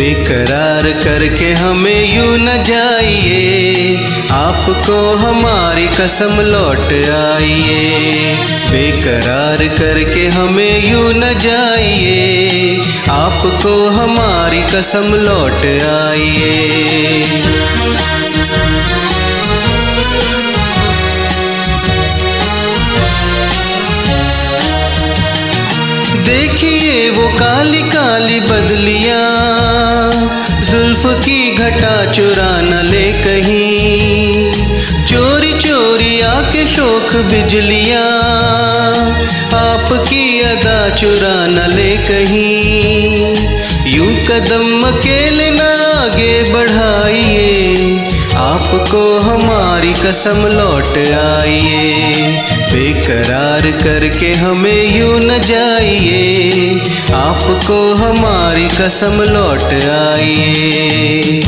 बेकरार करके हमें यूँ न जाइए। आपको हमारी कसम लौट आइए। बेकरार करके हमें यूँ न जाइए। आपको हमारी कसम लौट आइए। देखिए वो काली काली बदलियाँ। जुल्फ की घटा चुरा न ले कहीं। चोरी चोरी आके शोक बिजलियाँ, आपकी अदा चुरा न ले कहीं। यूँ कदम अकेले न आगे बढ़ाइए, आपको हमारी कसम लौट आइए। बेकरार करके हमें यू न जाइए। आपको हमारी कसम लौट आइए।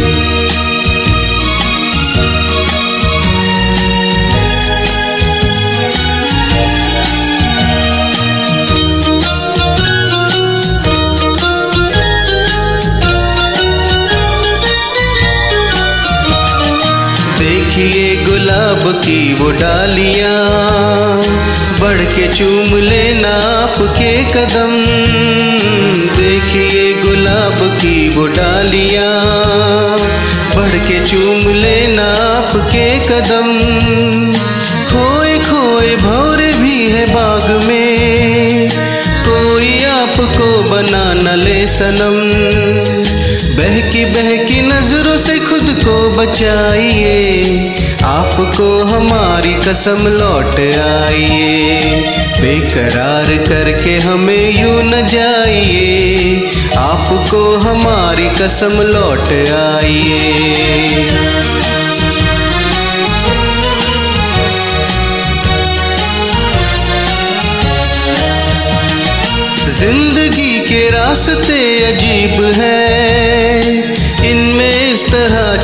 देखिए गुलाब की वो डालियाँ, बढ़ के चूम लेना आपके कदम। देखिए गुलाब की वो डालियाँ, बढ़ के चूम लेना आपके कदम। खोए खोए भौरे भी है बाग में, कोई आपको बना न ले सनम। बहकी बहकी नज़रों से खुद को बचाइए। आपको हमारी कसम लौट आइए। बेकरार करके हमें यूँ न जाइए। आपको हमारी कसम लौट आइए। ज़िंदगी के रास्ते अजीब है।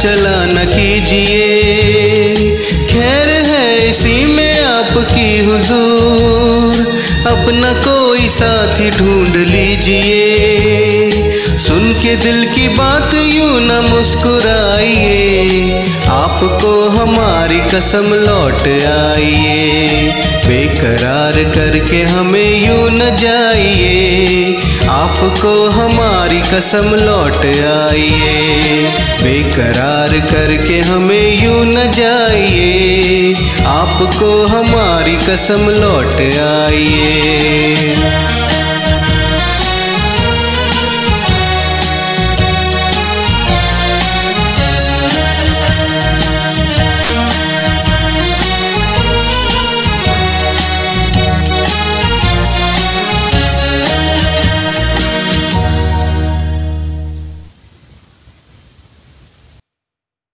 चला न कीजिए। खैर है इसी में आपकी हुजूर। अपना कोई साथी ढूंढ लीजिए। सुन के दिल की बात यूँ न मुस्कुराइए। आपको हमारी कसम लौट आइए। बेकरार करके हमें यूँ न जाइए। आपको हमारी कसम लौट आइए। बेकरार करके हमें यूँ न जाइए। आपको हमारी कसम लौट आइए।